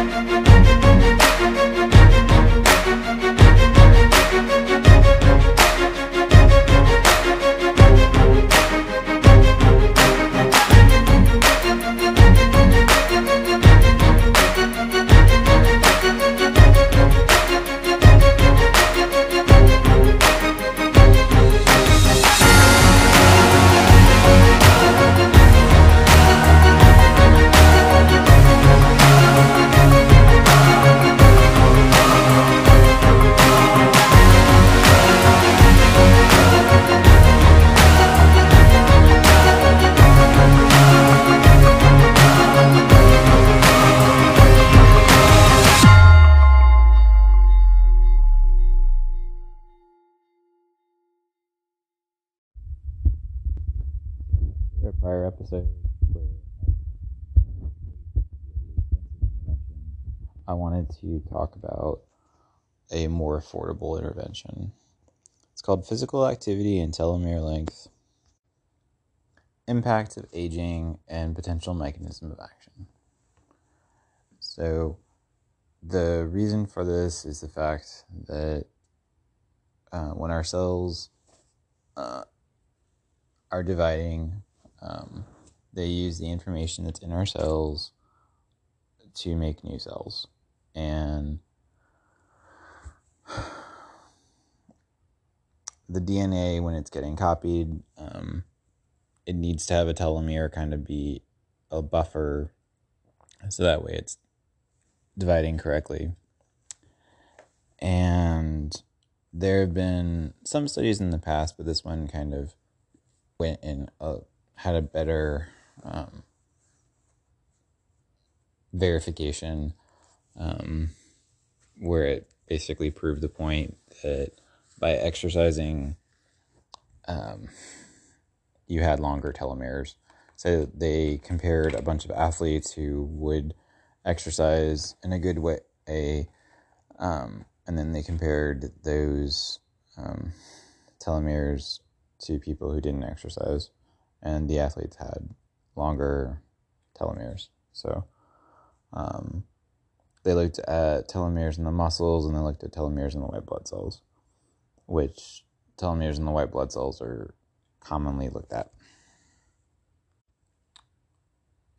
a prior episode where I wanted to talk about a more affordable intervention. It's called Physical Activity and Telomere Length Impact of Aging and Potential Mechanism of Action. So, the reason for this is the fact that uh, when our cells uh, are dividing um, they use the information that's in our cells to make new cells. And the DNA, when it's getting copied, um, it needs to have a telomere kind of be a buffer so that way it's dividing correctly. And there have been some studies in the past, but this one kind of went in a had a better um, verification um, where it basically proved the point that by exercising, um, you had longer telomeres. So they compared a bunch of athletes who would exercise in a good way, um, and then they compared those um, telomeres to people who didn't exercise and the athletes had longer telomeres. So um, they looked at telomeres in the muscles and they looked at telomeres in the white blood cells, which telomeres in the white blood cells are commonly looked at.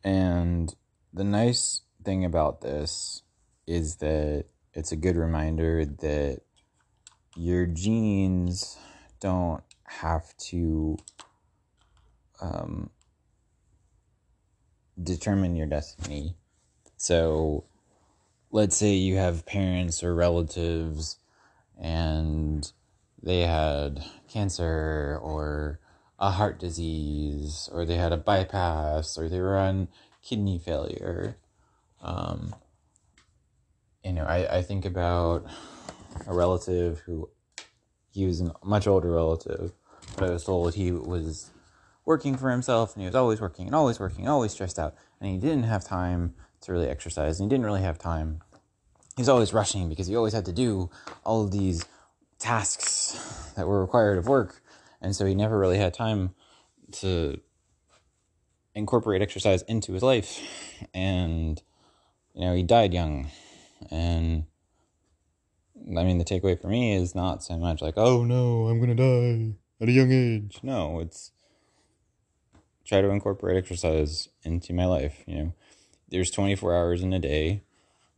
And the nice thing about this is that it's a good reminder that your genes don't have to um, determine your destiny. So, let's say you have parents or relatives and they had cancer or a heart disease or they had a bypass or they were on kidney failure. Um, you know, I, I think about a relative who he was a much older relative, but I was told he was working for himself and he was always working and always working, always stressed out. And he didn't have time to really exercise and he didn't really have time. He was always rushing because he always had to do all of these tasks that were required of work. And so he never really had time to incorporate exercise into his life. And, you know, he died young. And I mean, the takeaway for me is not so much like, oh no, I'm going to die at a young age. No, it's try to incorporate exercise into my life. You know, there's 24 hours in a day.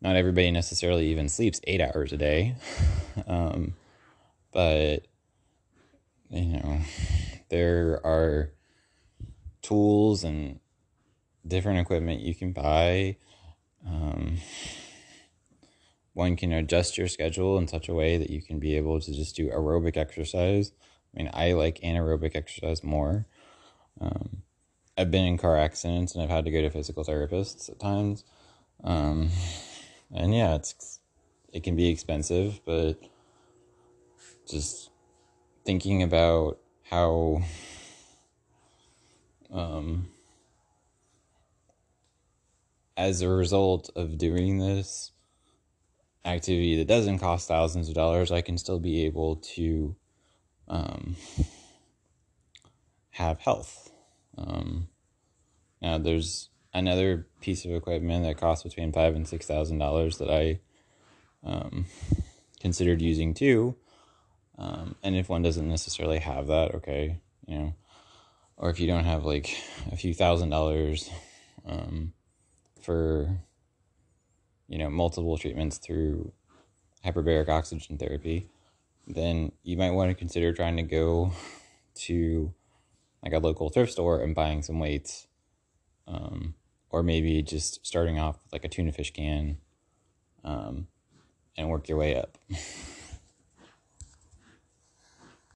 Not everybody necessarily even sleeps eight hours a day. Um, but, you know, there are tools and different equipment you can buy. Um, one can adjust your schedule in such a way that you can be able to just do aerobic exercise. I mean, I like anaerobic exercise more. Um, I've been in car accidents and I've had to go to physical therapists at times. Um, and yeah, it's it can be expensive, but just thinking about how um, as a result of doing this activity that doesn't cost thousands of dollars, I can still be able to um, have health. Um, now, there's another piece of equipment that costs between five and six thousand dollars that I um, considered using too. Um, and if one doesn't necessarily have that, okay, you know, or if you don't have like a few thousand dollars um, for you know multiple treatments through hyperbaric oxygen therapy, then you might want to consider trying to go to like a local thrift store and buying some weights. Um, or maybe just starting off with like a tuna fish can um, and work your way up.